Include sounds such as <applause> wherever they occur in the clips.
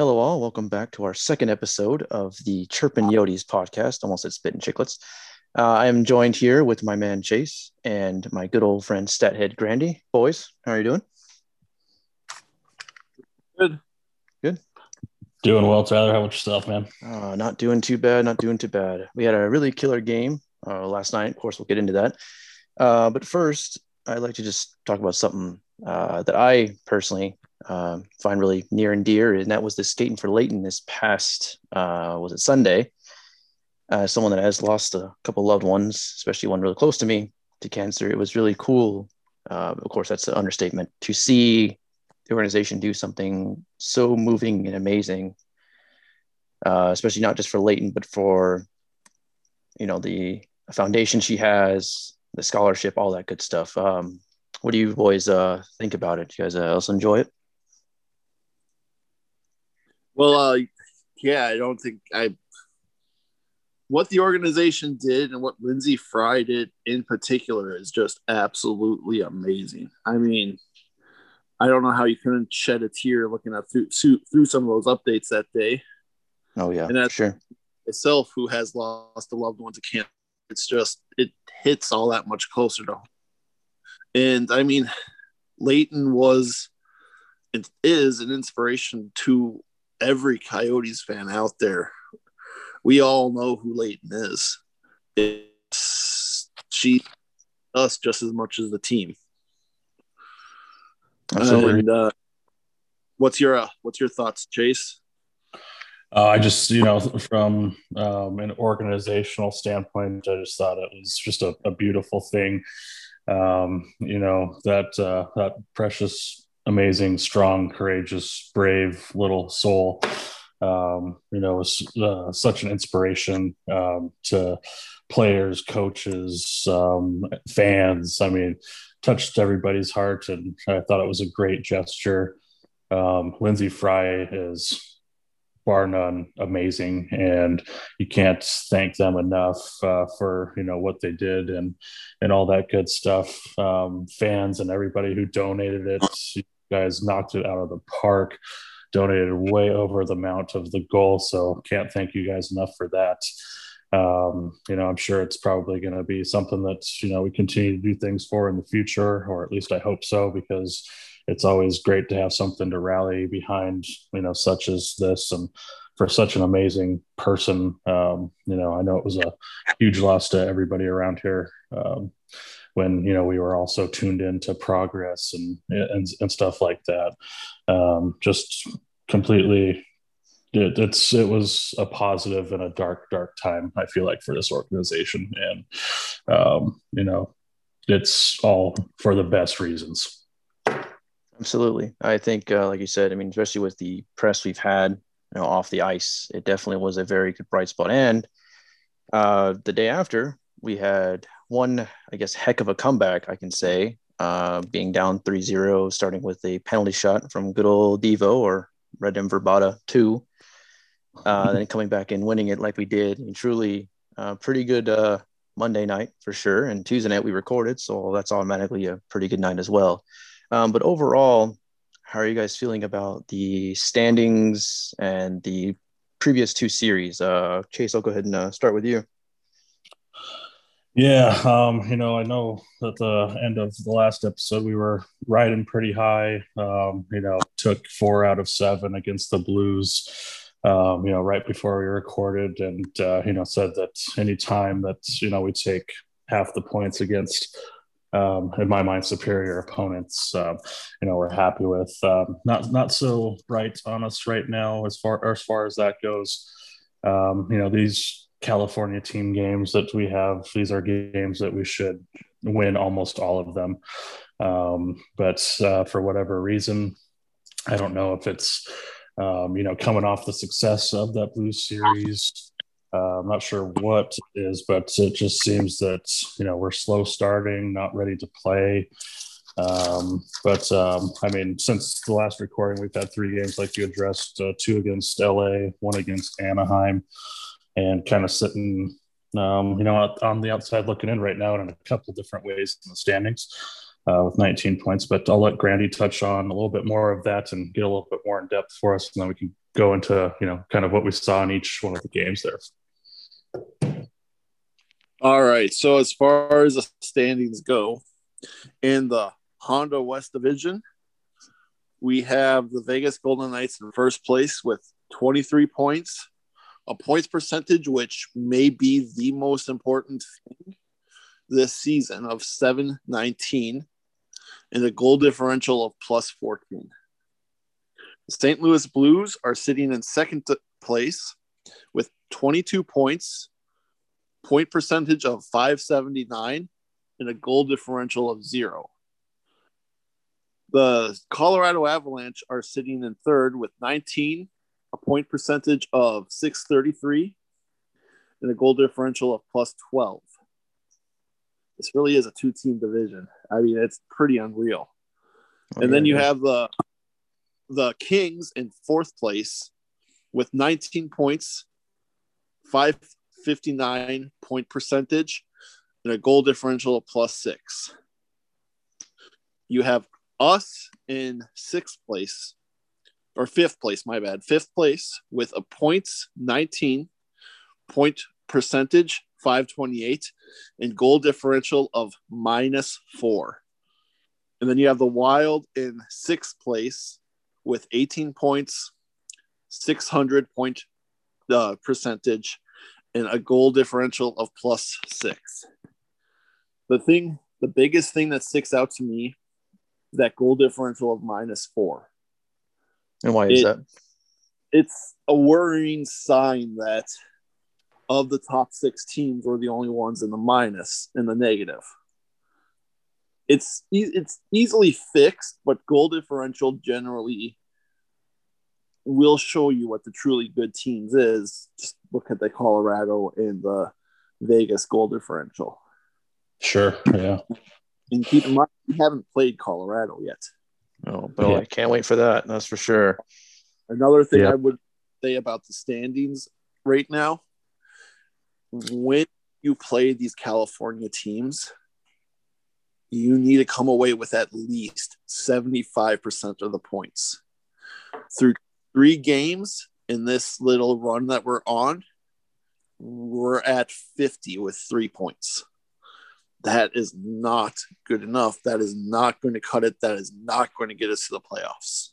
Hello, all. Welcome back to our second episode of the Chirpin Yotes podcast. Almost said Spittin' Chiclets. Uh, I am joined here with my man Chase and my good old friend Stathead Grandy. Boys, how are you doing? Good. Good. Doing well, Tyler. How about yourself, man? Uh, not doing too bad. Not doing too bad. We had a really killer game uh, last night. Of course, we'll get into that. Uh, but first, I'd like to just talk about something uh, that I personally uh, find really near and dear, and that was the skating for Leighton this past uh, was it Sunday. Uh, someone that has lost a couple loved ones, especially one really close to me to cancer. It was really cool. Uh, of course, that's an understatement to see the organization do something so moving and amazing, uh, especially not just for Leighton, but for you know the foundation she has, the scholarship, all that good stuff. Um, what do you boys uh, think about it? You guys uh, also enjoy it? Well, uh, yeah, I don't think I. What the organization did and what Lindsay Fry did in particular is just absolutely amazing. I mean, I don't know how you couldn't shed a tear looking at through through some of those updates that day. Oh yeah, and that's sure. Myself, who has lost a loved one to cancer, it's just it hits all that much closer to. Home. And I mean, Leighton was, it is an inspiration to every Coyotes fan out there. We all know who Leighton is. It's she, us just as much as the team. Absolutely. And uh, what's your uh, what's your thoughts, Chase? Uh, I just, you know, from um, an organizational standpoint, I just thought it was just a, a beautiful thing. Um, you know, that uh, that precious amazing, strong, courageous, brave little soul. Um, you know, was uh, such an inspiration um, to players, coaches, um, fans. I mean, touched everybody's heart, and I thought it was a great gesture. Um, Lindsay Fry is bar none amazing and you can't thank them enough uh, for you know what they did and and all that good stuff um, fans and everybody who donated it you guys knocked it out of the park donated way over the amount of the goal so can't thank you guys enough for that um, you know i'm sure it's probably going to be something that you know we continue to do things for in the future or at least i hope so because it's always great to have something to rally behind, you know, such as this and for such an amazing person. Um, you know, I know it was a huge loss to everybody around here. Um, when you know we were also tuned into progress and and, and stuff like that um, just completely it, it's it was a positive and a dark dark time i feel like for this organization and um, you know it's all for the best reasons Absolutely. I think, uh, like you said, I mean, especially with the press we've had, you know, off the ice, it definitely was a very good bright spot. And uh, the day after, we had one, I guess, heck of a comeback, I can say, uh, being down 3 0, starting with a penalty shot from good old Devo or Radim Vrbata 2. Uh, then <laughs> coming back and winning it like we did. And truly uh, pretty good uh, Monday night for sure. And Tuesday night we recorded. So that's automatically a pretty good night as well. Um, but overall, how are you guys feeling about the standings and the previous two series? Uh, Chase, I'll go ahead and uh, start with you. Yeah, um, you know, I know at the end of the last episode we were riding pretty high. Um, you know, took four out of seven against the Blues. Um, you know, right before we recorded, and uh, you know, said that anytime that you know we take half the points against um, in my mind, superior opponents. Um, you know, we're happy with. Um, not not so bright on us right now as far as far as that goes. Um, you know, these California team games that we have, these are games that we should win almost all of them. Um, but uh, for whatever reason, I don't know if it's um, you know coming off the success of that Blues series uh, I'm not sure what it is, but it just seems that you know we're slow starting, not ready to play. Um, but um, I mean, since the last recording, we've had three games, like you addressed, uh, two against LA, one against Anaheim, and kind of sitting, um, you know, on the outside looking in right now, in a couple different ways in the standings. Uh, with 19 points, but I'll let Grandy touch on a little bit more of that and get a little bit more in depth for us, and then we can go into you know kind of what we saw in each one of the games there. All right. So as far as the standings go, in the Honda West Division, we have the Vegas Golden Knights in first place with 23 points, a points percentage which may be the most important thing this season of 719 and a goal differential of plus 14. The St. Louis Blues are sitting in second place with 22 points, point percentage of 579, and a goal differential of zero. The Colorado Avalanche are sitting in third with 19, a point percentage of 633, and a goal differential of plus 12. This really is a two team division. I mean, it's pretty unreal. Oh, and then you have the the Kings in fourth place with 19 points, 559 point percentage, and a goal differential of plus six. You have us in sixth place or fifth place, my bad, fifth place with a points 19 point percentage 528 and goal differential of minus four. And then you have the Wild in sixth place with 18 points, 600 point uh, percentage, and a goal differential of plus six. The thing, the biggest thing that sticks out to me that goal differential of minus four. And why is it, that? It's a worrying sign that of the top six teams, we're the only ones in the minus in the negative. It's it's easily fixed, but goal differential generally will show you what the truly good teams is. Just look at the Colorado and the Vegas goal differential. Sure. Yeah. And keep in mind, we haven't played Colorado yet. Oh, but yeah. I can't wait for that. That's for sure. Another thing yeah. I would say about the standings right now when you play these California teams, you need to come away with at least 75% of the points. Through three games in this little run that we're on, we're at 50 with three points that is not good enough. That is not going to cut it. That is not going to get us to the playoffs.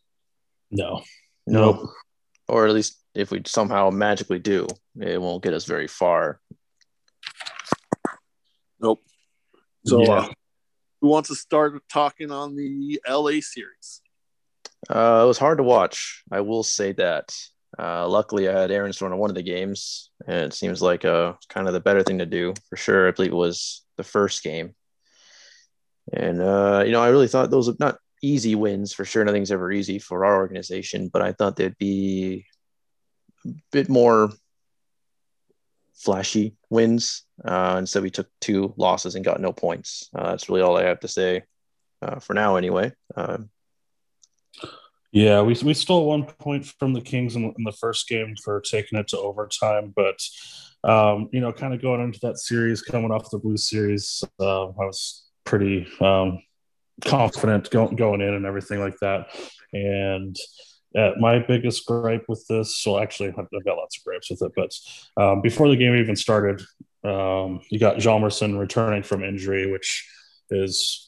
No. Nope. Or at least if we somehow magically do, it won't get us very far. Nope. So, yeah. uh, who wants to start talking on the LA series? Uh, it was hard to watch. I will say that. Uh, luckily, I had Aaron Storm on one of the games, and it seems like uh, kind of the better thing to do for sure. I believe it was the first game. And, uh, you know, I really thought those were not easy wins for sure. Nothing's ever easy for our organization, but I thought they'd be a bit more flashy wins. Uh, and so we took two losses and got no points. Uh, that's really all I have to say uh, for now, anyway. Yeah, we, we stole one point from the Kings in, in the first game for taking it to overtime, but um, you know, kind of going into that series, coming off the Blue Series, uh, I was pretty um, confident going going in and everything like that. And uh, my biggest gripe with this, well, actually, I've got lots of gripes with it, but um, before the game even started, um, you got Hjalmarsson returning from injury, which is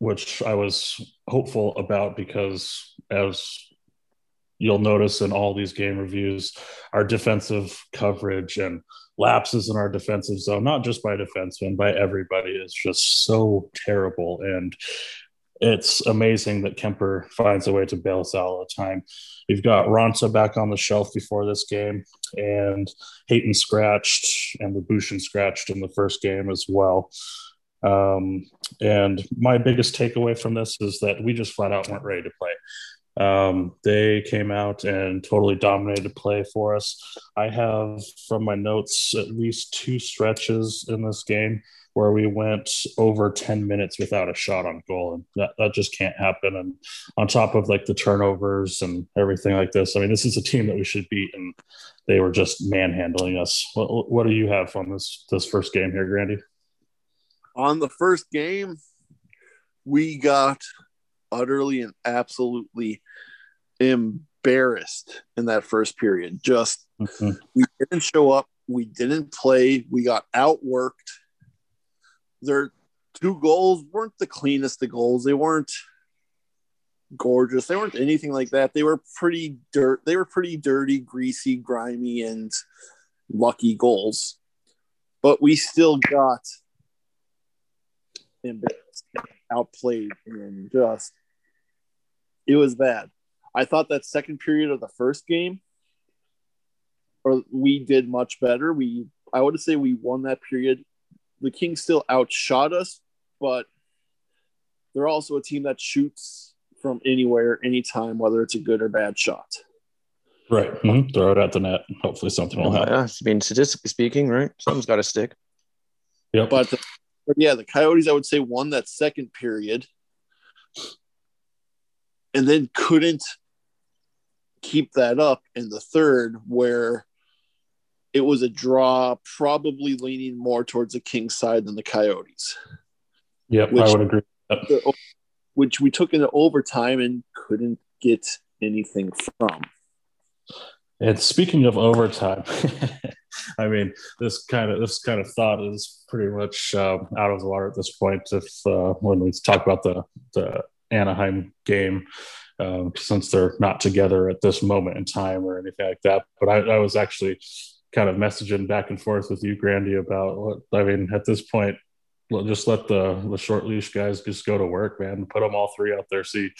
which I was hopeful about because as you'll notice in all these game reviews, our defensive coverage and lapses in our defensive zone, not just by defensemen, by everybody, is just so terrible. And it's amazing that Kuemper finds a way to bail us out all the time. We've got Raanta back on the shelf before this game, and Hayton scratched, and Lyubushkin scratched in the first game as well. Um, and my biggest takeaway from this is that we just flat out weren't ready to play. Um, they came out and totally dominated play for us. I have from my notes at least two stretches in this game where we went over 10 minutes without a shot on goal. And that, that just can't happen. And on top of like the turnovers and everything like this, I mean, this is a team that we should beat. And they were just manhandling us. What, what do you have on this, this first game here, Grandy? On the first game, we got utterly and absolutely embarrassed in that first period. Just Mhm. we didn't show up. We didn't play. We got outworked. Their two goals weren't the cleanest of goals. They weren't gorgeous. They weren't anything like that. They were pretty dirt. They were pretty dirty, greasy, grimy, and lucky goals. But we still got embarrassed, outplayed, and just it was bad. I thought that second period of the first game, or we did much better. We I would say we won that period. The Kings still outshot us, but they're also a team that shoots from anywhere, anytime, whether it's a good or bad shot. Right. Mhm. Throw it at the net. Hopefully something will happen. Yeah, I mean, statistically speaking, right? Something's got to stick. Yep. But, but yeah, the Coyotes, I would say, won that second period and then couldn't keep that up in the third, where it was a draw, probably leaning more towards the Kings side than the Coyotes, yep. which- I would agree. which we took into overtime and couldn't get anything from. And speaking of overtime, <laughs> I mean, this kind of this kind of thought is pretty much um, out of the water at this point. If uh, when we talk about the the Anaheim game, um, since they're not together at this moment in time or anything like that. But I, I was actually kind of messaging back and forth with you, Grandy, about what I mean. At this point, just let the the short leash guys just go to work, man. Put them all three out there. See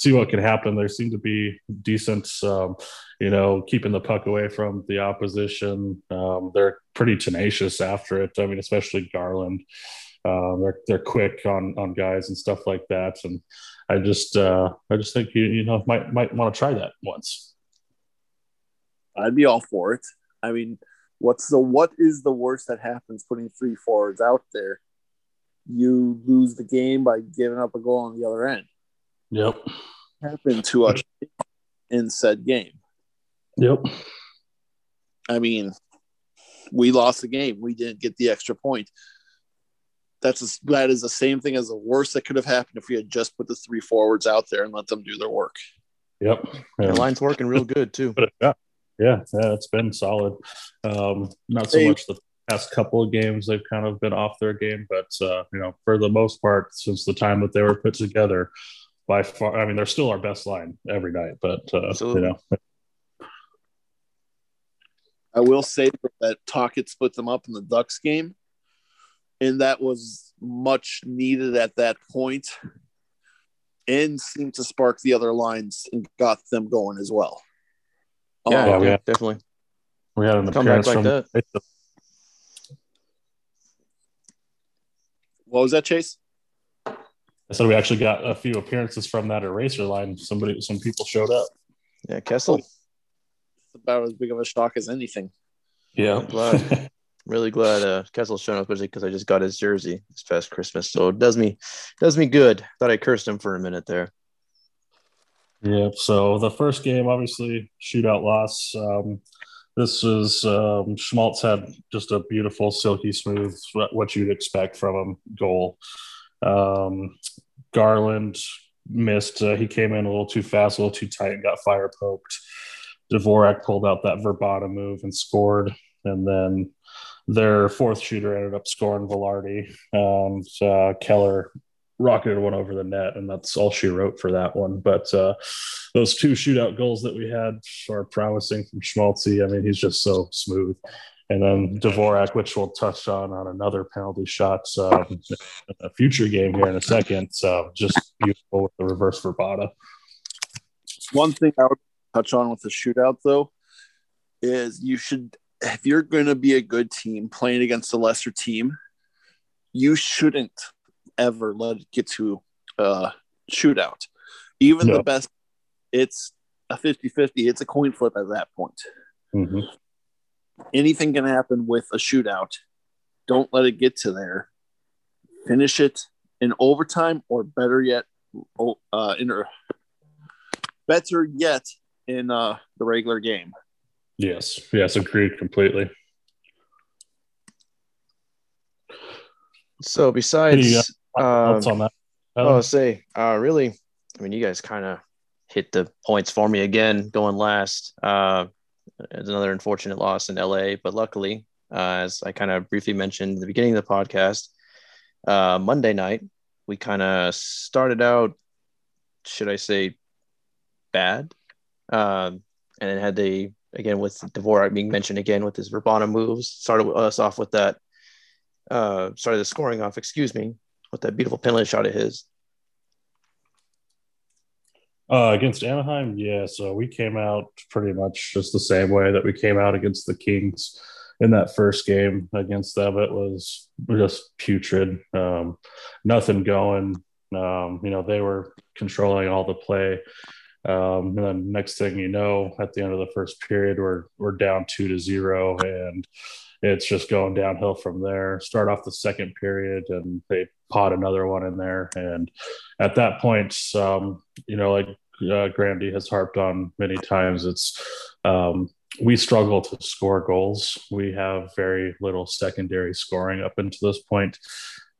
see what can happen. There seem to be decent, um, you know, keeping the puck away from the opposition. Um, they're pretty tenacious after it. I mean, especially Garland. Um, they're they're quick on on guys and stuff like that. And I just uh, I just think you you know might might want to try that once. I'd be all for it. I mean, what's the what is the worst that happens putting three forwards out there? You lose the game by giving up a goal on the other end. Yep. Happened to us in said game. Yep. I mean, we lost the game. We didn't get the extra point. That's a, that is the same thing as the worst that could have happened if we had just put the three forwards out there and let them do their work. Yep. The Yeah. line's working real good too. But yeah, yeah, yeah, it's been solid. Um, not so Hey. much the past couple of games they've kind of been off their game, but uh, you know, for the most part, since the time that they were put together, by far, I mean, they're still our best line every night. But uh, you know, I will say that Tocchet split them up in the Ducks game, and that was much needed at that point, and seemed to spark the other lines and got them going as well. Yeah, Um, Yeah, we yeah, had- definitely. we had an Come back appearance like from that. what was that, Chase? I said we actually got a few appearances from that eraser line. Somebody, some people showed up. Yeah, Kessel. It's about as big of a shock as anything. Yeah, glad. <laughs> Really glad uh, Kessel's showing up, especially because I just got his jersey this past Christmas. So it does me does me good. Thought I cursed him for a minute there. Yep. So the first game, obviously, shootout loss. Um, this is um, Schmaltz had just a beautiful, silky smooth, what- you'd expect from him goal. Um, Garland missed. Uh, he came in a little too fast, a little too tight, and got fire poked. Dvorak pulled out that Vrbata move and scored. And then their fourth shooter ended up scoring Vilardi. Um, so, uh, Keller rocketed one over the net, and that's all she wrote for that one. But uh, those two shootout goals that we had are promising from Schmaltzy. I mean, he's just so smooth. And then Dvorak, which we'll touch on on another penalty shot, in a future game here in a second. So just beautiful with the reverse Vrbata. One thing I would touch on with the shootout, though, is you should, if you're going to be a good team playing against a lesser team, you shouldn't ever let it get to a shootout. Even No. the best, it's a 50 50, it's a coin flip at that point. Mhm. Anything can happen with a shootout. Don't let it get to there. Finish it in overtime, or better yet, uh, in better yet in uh, the regular game. Yes, yes, agreed completely. So besides, um, on that? oh, say, uh, really, I mean, you guys kind of hit the points for me again, going last. Uh, it's another unfortunate loss in LA, but luckily, uh, as I kind of briefly mentioned at the beginning of the podcast, uh, Monday night we kind of started out, should I say, bad, um, and it had the again with Dvorak being mentioned again with his Vrbata moves, started us off with that. Uh, started the scoring off, excuse me, with that beautiful penalty shot of his. Uh, against Anaheim, yeah. So we came out pretty much just the same way that we came out against the Kings in that first game against them. It was just putrid. Um, nothing going. Um, you know, they were controlling all the play. Um, and then next thing you know, at the end of the first period, we're we're down two to zero, and it's just going downhill from there. Start off the second period, and they pot another one in there, and at that point, um, you know, like uh, Grandy has harped on many times, it's um, we struggle to score goals. We have very little secondary scoring up until this point.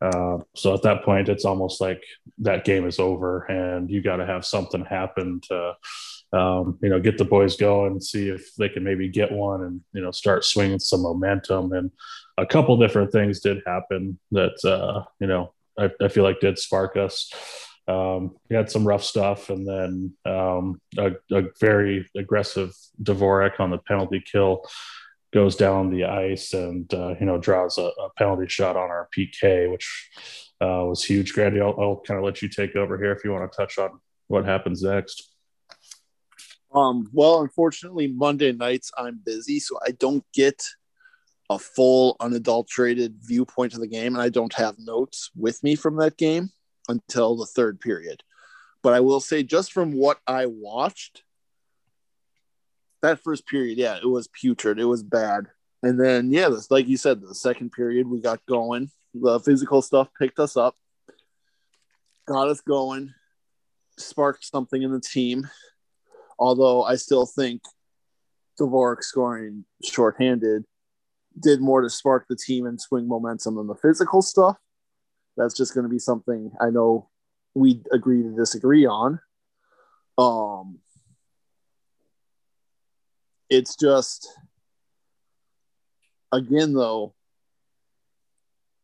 Uh, so at that point, it's almost like that game is over, and you got to have something happen to, um, you know, get the boys going, see if they can maybe get one, and you know, start swinging some momentum. And a couple different things did happen that uh, you know I, I, feel like did spark us. Um, we had some rough stuff, and then um, a, a, very aggressive Dvorak on the penalty kill goes down the ice and uh, you know draws a, a, penalty shot on our PK, which uh, was huge. Grandy, I'll, I'll kind of let you take over here if you want to touch on what happens next. Um, well, unfortunately, Monday nights I'm busy, so I don't get a full, unadulterated viewpoint of the game, and I don't have notes with me from that game until the third period. But I will say, just from what I watched, that first period, yeah, it was putrid. It was bad. And then, yeah, this, like you said, the second period we got going. The physical stuff picked us up, got us going, sparked something in the team. Although I still think Dvorak scoring shorthanded did more to spark the team and swing momentum than the physical stuff. That's just going to be something I know we agree to disagree on. Um, it's just again though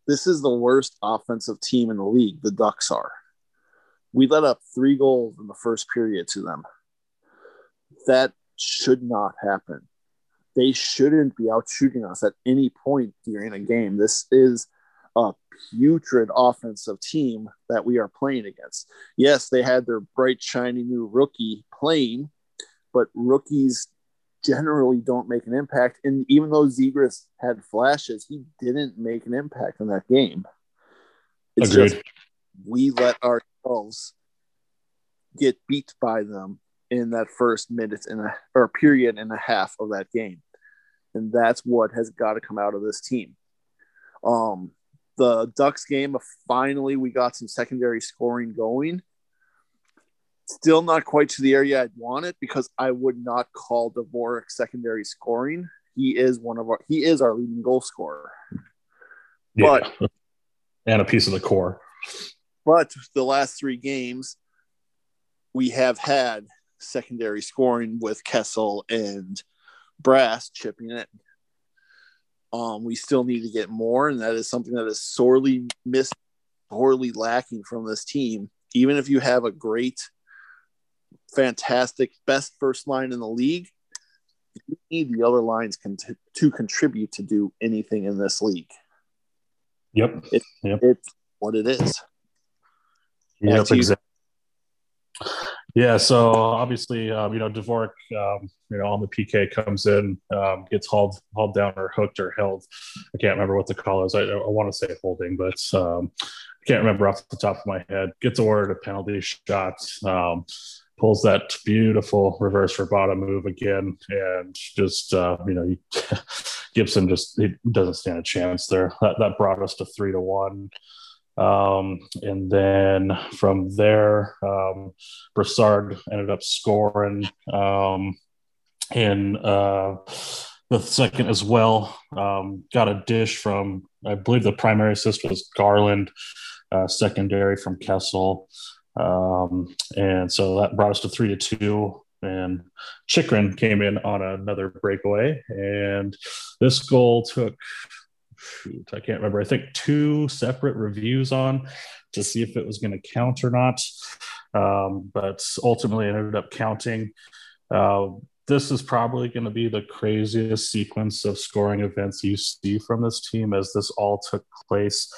this is the worst offensive team in the league. The ducks are. We let up three goals in the first period to them. That should not happen. They shouldn't be out shooting us at any point during a game. This is a putrid offensive team that we are playing against. Yes they had their bright shiny new rookie playing but rookies generally don't make an impact. And even though Zegras had flashes, he didn't make an impact in that game. It's Agreed. just we let ourselves get beat by them in that first minute and a or period and a half of that game. And that's what has got to come out of this team. Um the Ducks game, finally we got some secondary scoring going Still not quite to the area I'd want it because I would not call Dvorak secondary scoring. He is one of our he is our leading goal scorer. Yeah. But <laughs> and a piece of the core. But the last three games, we have had secondary scoring with Kessel and Brass chipping it. Um, we still need to get more, and that is something that is sorely missed, sorely lacking from this team. Even if you have a great fantastic, best first line in the league. You need the other lines con- to contribute to do anything in this league. Yep. It, yep. It's what it is. Yep, exactly. Yeah, so obviously, um, you know, Dvorak, um, you know, on the PK comes in, um, gets hauled hauled down or hooked or held. I can't remember what the call is. I, I want to say holding, but um, I can't remember off the top of my head. Gets awarded a penalty shot. Pulls that beautiful reverse Vrbata move again, and just uh, you know, <laughs> Gibson just he doesn't stand a chance there. That, that brought us to three to one. Um, and then from there, um, Brassard ended up scoring um, in uh, the second as well. Um, got a dish from, I believe the primary assist was Garland, uh, secondary from Kessel. Um, and so that brought us to three to two. And Chychrun came in on another breakaway. And this goal took, shoot, I can't remember, I think two separate reviews on to see if it was going to count or not. Um, but ultimately, ended up counting. Uh, this is probably going to be the craziest sequence of scoring events you see from this team as this all took place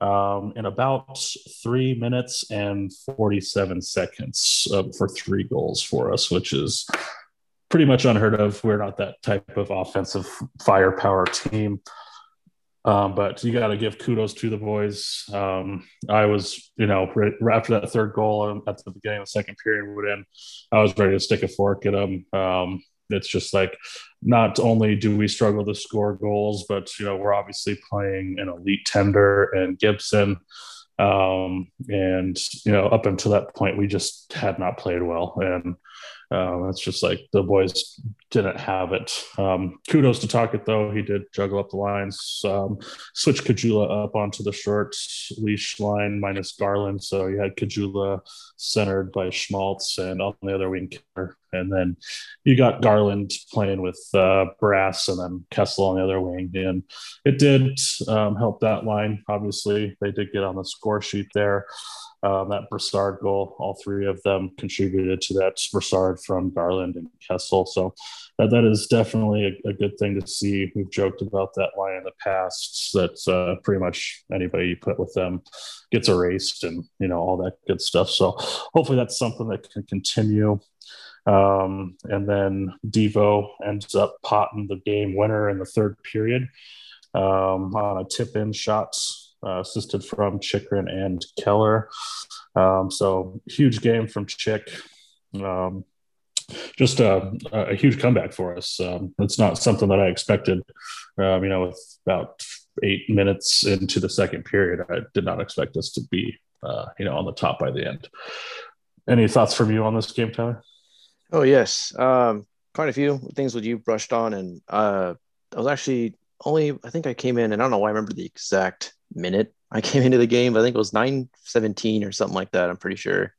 um, in about three minutes and 47 seconds uh, for three goals for us, which is pretty much unheard of. We're not that type of offensive firepower team. Um, but you got to give kudos to the boys. Um, I was, you know, right, after that third goal at the beginning of the second period would end, I was ready to stick a fork at them. It's just like not only do we struggle to score goals, but you know we're obviously playing an elite tender and Gibson, um, and you know up until that point we just had not played well, and um, it's just like the boys didn't have it. Um, kudos to Tocchet though; he did juggle up the lines, um, switch Caggiula up onto the short leash line minus Garland. So you had Caggiula centered by Schmaltz and on the other wing, and then you got Garland playing with uh, Brass and then Kessel on the other wing, and it did um, help that line. Obviously, they did get on the score sheet there um, that Brassard goal. All three of them contributed to that Brassard from Garland and Kessel. So that, that is definitely a, a, good thing to see. We've joked about that line in the past that uh, pretty much anybody you put with them gets erased and, you know, all that good stuff. So hopefully that's something that can continue. Um, and then Devo ends up potting the game winner in the third period um, on a tip in shot uh, assisted from Chychrun and Keller. Um, so huge game from Chick. Um, just a, a, huge comeback for us. Um, it's not something that I expected. Um, you know, with about eight minutes into the second period, I did not expect us to be, uh, you know, on the top by the end. Any thoughts from you on this game, Tyler? Oh yes, um, quite a few things that you brushed on, and uh, I was actually only I think I came in, and I don't know why I remember the exact minute I <laughs> came into the game. I think it was 917 or something like that. I'm pretty sure.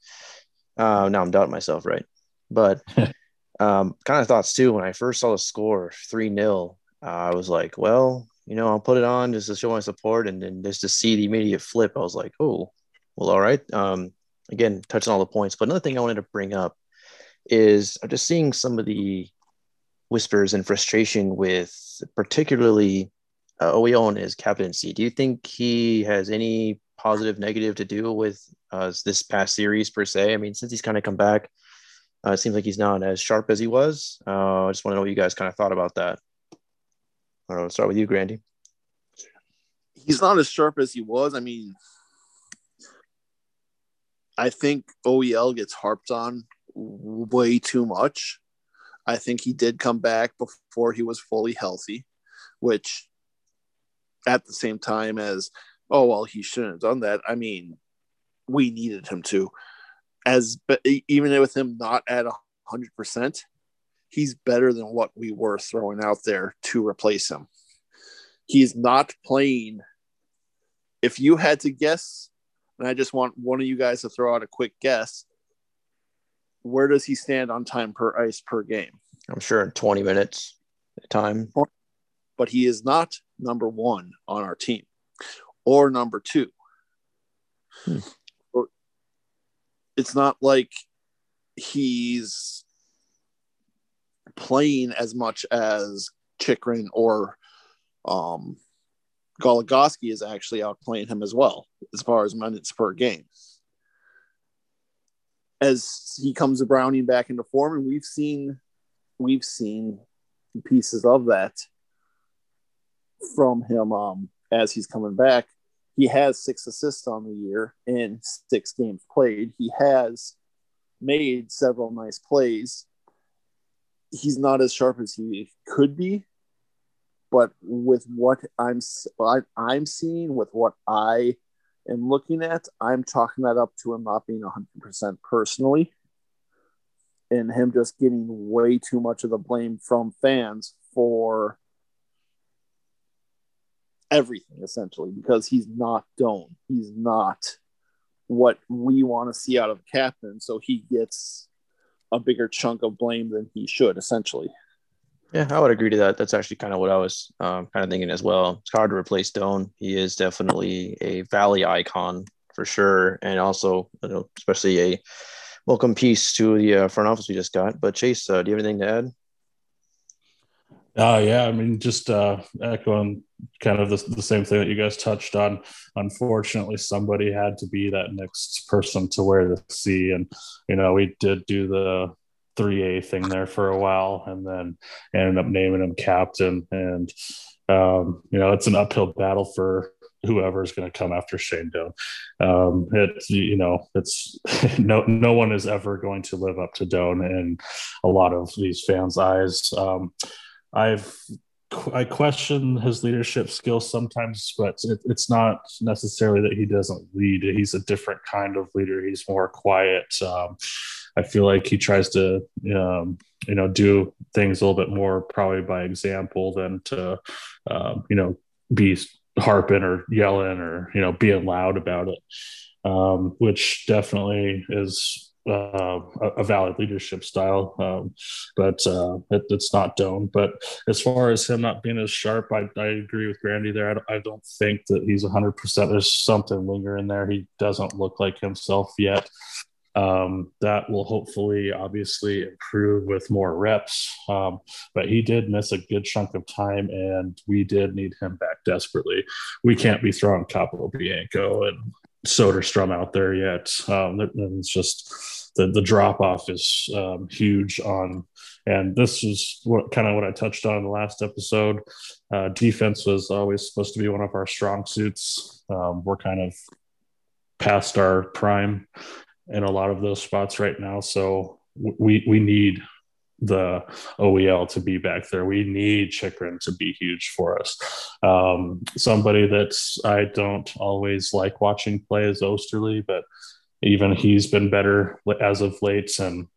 Uh, now I'm doubting myself, right? But <laughs> um, kind of thoughts too when I first saw the score 3 0. Uh, I was like, well, you know, I'll put it on just to show my support and then just to see the immediate flip. I was like, oh, well, all right. Um, again, touching all the points. But another thing I wanted to bring up is I'm just seeing some of the whispers and frustration with particularly uh, and his captaincy. Do you think he has any positive, negative to do with uh, this past series per se? I mean, since he's kind of come back, uh, it seems like he's not as sharp as he was. Uh, I just want to know what you guys kind of thought about that. I don't know. Start with you, Grandy. He's not as sharp as he was. I mean, I think OEL gets harped on way too much. I think he did come back before he was fully healthy, which at the same time as, oh, well, he shouldn't have done that. I mean, we needed him to. As but even with him not at 100%, he's better than what we were throwing out there to replace him. He's not playing. If you had to guess, and I just want one of you guys to throw out a quick guess, where does he stand on time per ice per game? I'm sure in 20 minutes time. But he is not number one on our team or number two. Hmm. It's not like he's playing as much as Chychrun or um, Goligoski is actually outplaying him as well as far as minutes per game. As he comes Browning back into form, and we've seen we've seen pieces of that from him um, as he's coming back. He has six assists on the year in six games played. He has made several nice plays. He's not as sharp as he could be, but with what I'm I'm seeing, with what I am looking at, I'm chalking that up to him not being 100% personally, and him just getting way too much of the blame from fans for everything essentially because he's not Doan. He's not what we want to see out of captain. So he gets a bigger chunk of blame than he should, essentially. Yeah, I would agree to that. That's actually kind of what I was um, kind of thinking as well. It's hard to replace Stone. He is definitely a Valley icon for sure, and also, you know, especially a welcome piece to the uh, front office we just got. But Chase, uh, do you have anything to add? Uh, yeah, I mean, just uh, echoing kind of the, the same thing that you guys touched on. Unfortunately, somebody had to be that next person to wear the C, and you know, we did do the 3A thing there for a while, and then ended up naming him captain. And um, you know, it's an uphill battle for whoever is going to come after Shane Doan. Um, it's you know, it's <laughs> no no one is ever going to live up to Doan in a lot of these fans' eyes. Um, I've I question his leadership skills sometimes, but it, it's not necessarily that he doesn't lead. He's a different kind of leader. He's more quiet. Um, I feel like he tries to, um, you know, do things a little bit more probably by example than to, um, you know, be harping or yelling or you know being loud about it, um, which definitely is uh, a, valid leadership style, um, but uh, it, it's not Doan. But as far as him not being as sharp, I, I agree with Grandy there. I, I don't think that he's 100%. There's something lingering there. He doesn't look like himself yet. Um, that will hopefully, obviously, improve with more reps. Um, but he did miss a good chunk of time, and we did need him back desperately. We can't be throwing Capobianco and Soderstrom out there yet. Um, it's just the the drop off is um, huge on, and this is what kind of what I touched on in the last episode. Uh, defense was always supposed to be one of our strong suits. Um, we're kind of past our prime in a lot of those spots right now, so we we need the OEL to be back there. We need Chychrun to be huge for us. Um, somebody that's I don't always like watching play is Oesterle, but even he's been better as of late, and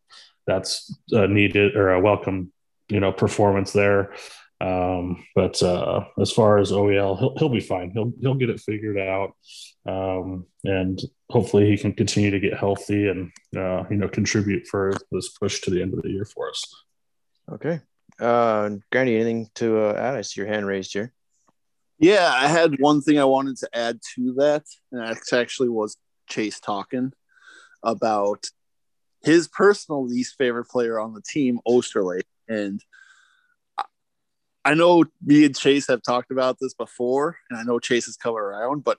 that's needed or a welcome, you know, performance there. Um, but uh, as far as OEL, he'll he'll be fine. He'll he'll get it figured out, um, and hopefully he can continue to get healthy and uh, you know contribute for this push to the end of the year for us. Okay, uh, Grandy, anything to uh, add? I see your hand raised here. Yeah, I had one thing I wanted to add to that, and that actually was Chase talking about his personal least favorite player on the team, Oesterle, and I know me and Chase have talked about this before, and I know Chase has come around, but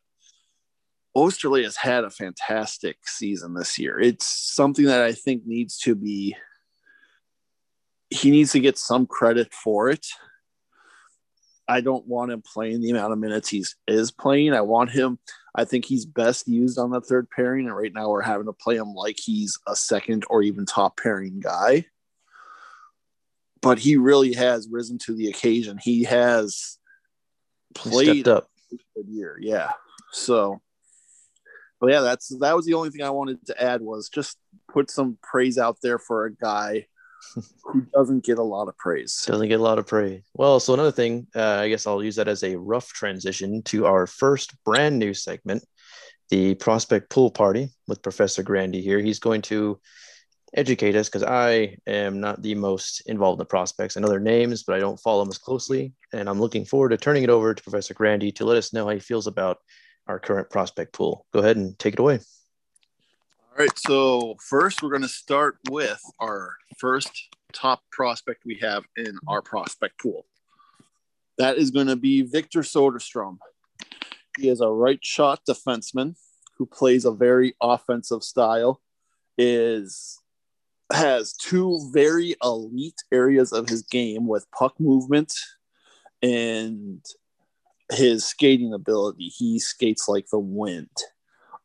Oesterle has had a fantastic season this year. It's something that I think needs to be, he needs to get some credit for it. I don't want him playing the amount of minutes he's is playing. I want him, I think he's best used on the third pairing. And right now we're having to play him like he's a second or even top pairing guy but he really has risen to the occasion. He has played up a year, yeah. So, but yeah, that's that was the only thing I wanted to add was just put some praise out there for a guy <laughs> who doesn't get a lot of praise. Doesn't get a lot of praise. Well, so another thing, uh, I guess I'll use that as a rough transition to our first brand new segment, the prospect pool party with Professor Grandy here. He's going to educate us because I am not the most involved in the prospects. I know their names, but I don't follow them as closely. And I'm looking forward to turning it over to Professor Grandy to let us know how he feels about our current prospect pool. Go ahead and take it away. All right. So, first, we're going to start with our first top prospect we have in our prospect pool. That is going to be Victor Soderstrom. He is a right shot defenseman who plays a very offensive style, is has two very elite areas of his game with puck movement and his skating ability. He skates like the wind.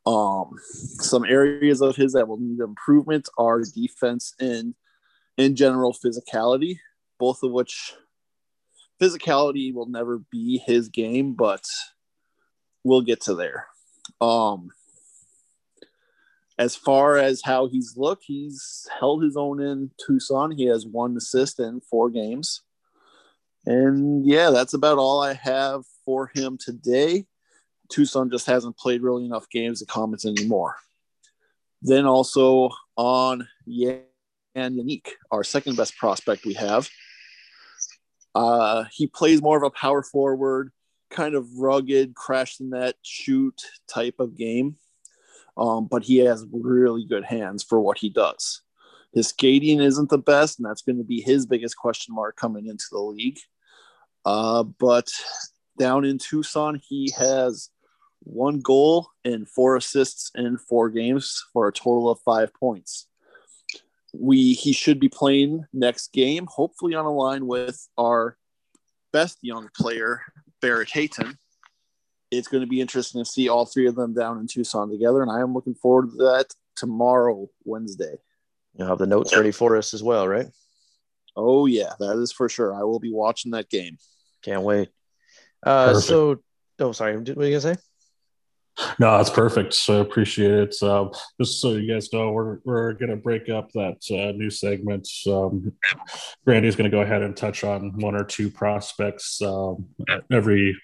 Um, some areas of his that will need improvement are defense and in general physicality, both of which physicality will never be his game, but we'll get to there. Um, as far as how he's looked, he's held his own in Tucson. He has one assist in four games. And yeah, that's about all I have for him today. Tucson just hasn't played really enough games to comment anymore. Then also on Jan Jenik, our second best prospect we have. Uh, he plays more of a power forward, kind of rugged, crash the net, shoot type of game. Um, but he has really good hands for what he does. His skating isn't the best, and that's going to be his biggest question mark coming into the league. Uh, but down in Tucson, he has one goal and four assists in four games for a total of five points. We he should be playing next game, hopefully on a line with our best young player, Barrett Hayton. It's going to be interesting to see all three of them down in Tucson together, and I am looking forward to that tomorrow, Wednesday. You'll have the notes ready for us as well, right? Oh yeah, that is for sure. I will be watching that game. Can't wait. Uh, so, oh, sorry. What were you gonna say? No, that's perfect. So appreciate it. Um, just so you guys know, we're we're gonna break up that uh, new segment. Um, Randy's gonna go ahead and touch on one or two prospects um, every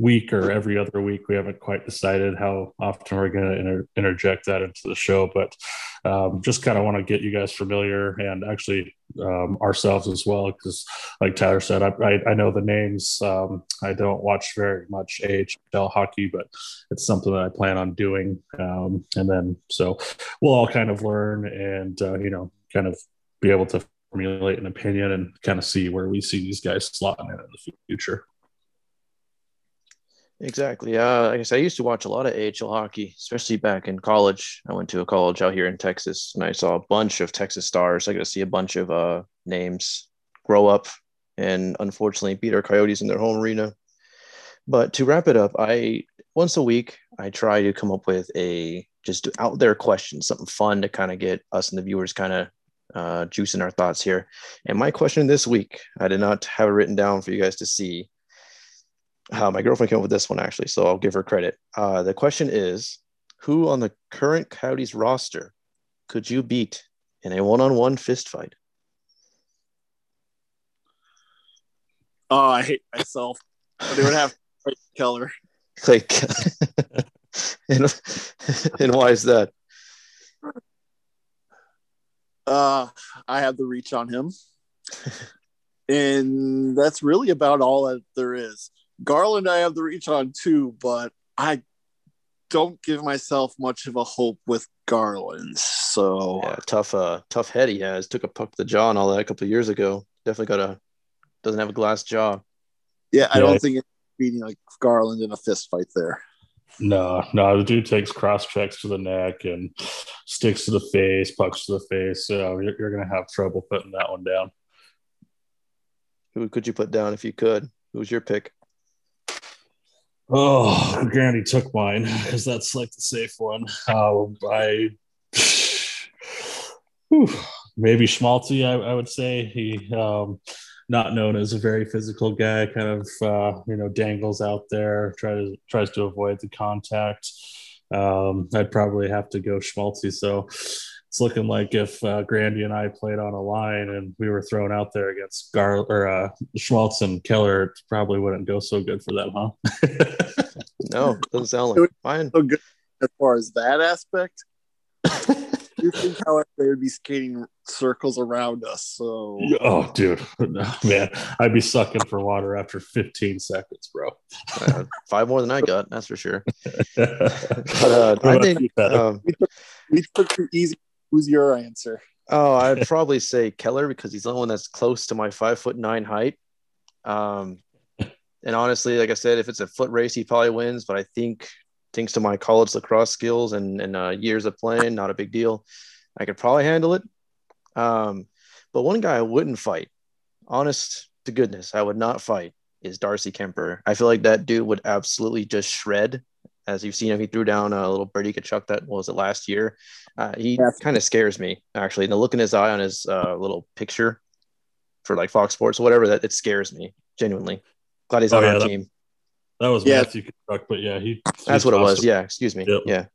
week or every other week. We haven't quite decided how often we're going to inter- interject that into the show, but um, just kind of want to get you guys familiar and actually um, ourselves as well. Because, like Tyler said, I, I, I know the names. Um, I don't watch very much AHL hockey, but it's something that I plan on doing. Um, and then, so we'll all kind of learn and, uh, you know, kind of be able to formulate an opinion and kind of see where we see these guys slotting in in the future. Exactly. Uh, I guess I used to watch a lot of AHL hockey, especially back in college. I went to a college out here in Texas, and I saw a bunch of Texas stars. I got to see a bunch of uh, names grow up, and unfortunately beat our Coyotes in their home arena. But to wrap it up, I once a week I try to come up with a just out there question, something fun to kind of get us and the viewers kind of uh, juicing our thoughts here. And my question this week, I did not have it written down for you guys to see uh, my girlfriend came up with this one actually, so I'll give her credit. Uh, the question is, who on the current Coyotes roster could you beat in a one-on-one fist fight? Oh, I hate myself. They would have <laughs> Clay Keller. Like, <laughs> and, and why is that? Uh, I have the reach on him, and that's really about all that there is. Garland, I have the reach on too, but I don't give myself much of a hope with Garland. So yeah, tough, uh, tough head he has. Took a puck to the jaw and all that a couple of years ago. Definitely got a doesn't have a glass jaw. Yeah, I yeah. don't think it's beating like Garland in a fist fight there. No, no, the dude takes cross checks to the neck and sticks to the face, pucks to the face. So you're, you're going to have trouble putting that one down. Who could you put down if you could? Who's your pick? Oh, Grandy took mine because that's like the safe one. Uh, I whew, maybe Schmaltzy, I, I, would say he um, not known as a very physical guy, kind of uh, you know dangles out there, tries tries to avoid the contact. Um, I'd probably have to go Schmaltzy. So it's looking like if uh, Grandy and I played on a line and we were thrown out there against Gar or uh, Schmaltz and Keller, it probably wouldn't go so good for them, huh? <laughs> no, doesn't sound like fine. So good as far as that aspect. <laughs> you think how they would be skating circles around us? So, oh, dude, <laughs> man, I'd be sucking for water after 15 seconds, bro. Uh, five more than I got, that's for sure. but, uh, I think um, we, took, we took the easy Who's your answer? Oh, I'd probably say Keller because he's the one that's close to my five foot nine height. Um, and honestly, like I said, if it's a foot race, he probably wins. But I think, thanks to my college lacrosse skills and, and uh, years of playing, not a big deal. I could probably handle it. Um, but one guy I wouldn't fight, honest to goodness, I would not fight is Darcy Kuemper. I feel like that dude would absolutely just shred as you've seen him, he threw down a little Brady Tkachuk that was it last year. Uh, he kind of scares me actually. And the look in his eye on his uh, little picture for like Fox Sports or whatever, that it scares me genuinely. Glad he's oh, on yeah, our that, team. That was yeah. Matthew Tkachuk, but yeah, he. That's what it was. Yeah, excuse me. Yep. Yeah.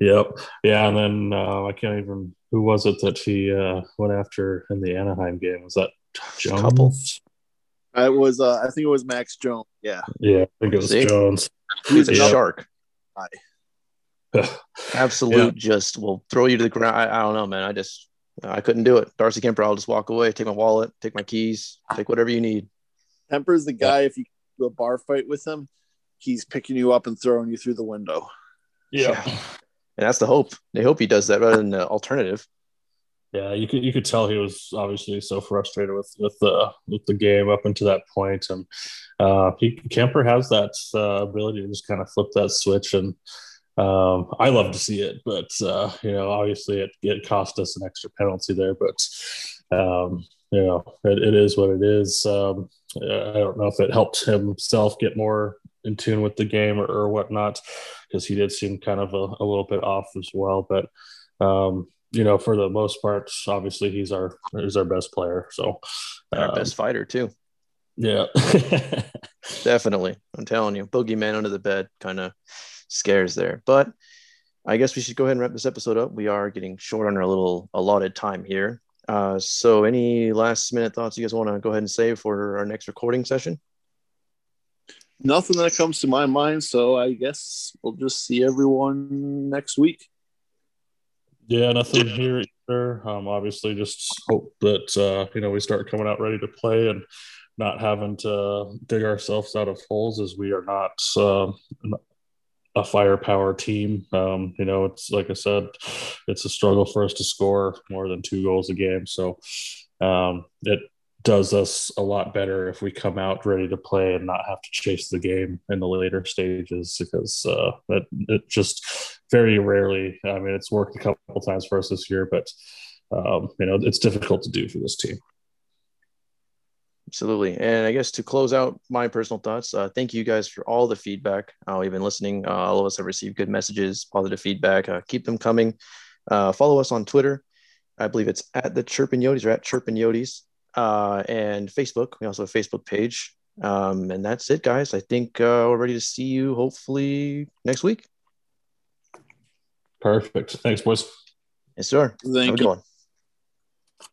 Yep. Yeah, and then uh, I can't even. Who was it that he uh, went after in the Anaheim game? Was that Jones? Couple. It was. Uh, I think it was Max Jones. Yeah. Yeah, I think it was See? Jones. He's a shark. <sighs> Absolute, yeah. just will throw you to the ground. I, I, don't know, man. I just I couldn't do it. Darcy Kuemper, I'll just walk away, take my wallet, take my keys, take whatever you need. Kuemper's the guy. Yeah. If you do a bar fight with him, he's picking you up and throwing you through the window. Yeah. yeah. And that's the hope. They hope he does that rather than the alternative. Yeah, you could you could tell he was obviously so frustrated with with the with the game up until that point, and uh, he, has that uh, ability to just kind of flip that switch, and um, I love to see it. But uh, you know, obviously it, it cost us an extra penalty there, but um, you know, it, it is what it is. Um, I don't know if it helped himself get more in tune with the game or, or whatnot, because he did seem kind of a, a, little bit off as well. But um, you know, for the most part, obviously he's our he's our best player. So our um, best fighter too. Yeah, <laughs> definitely. I'm telling you, boogeyman under the bed kind of scares there. But I guess we should go ahead and wrap this episode up. We are getting short on our little allotted time here. Uh, so, any last minute thoughts you guys want to go ahead and say for our next recording session? Nothing that comes to my mind. So, I guess we'll just see everyone next week. Yeah, nothing here either. Um, obviously, just hope that uh, you know we start coming out ready to play and not having to dig ourselves out of holes as we are not uh, a firepower team. Um, you know, it's like I said, it's a struggle for us to score more than two goals a game. So um, it does us a lot better if we come out ready to play and not have to chase the game in the later stages because uh, it, it just very rarely. I mean, it's worked a couple times for us this year, but um, you know, it's difficult to do for this team. Absolutely. And I guess to close out my personal thoughts, uh, thank you guys for all the feedback. Uh, we've been listening. Uh, all of us have received good messages, positive feedback. Uh, keep them coming. Uh, follow us on Twitter. I believe it's at the Chirpin Yotes or at Chirpin Yotes uh, and Facebook. We also have a Facebook page. Um, and that's it, guys. I think uh, we're ready to see you hopefully next week. Perfect. Thanks, boys. Yes, sir. Thank you.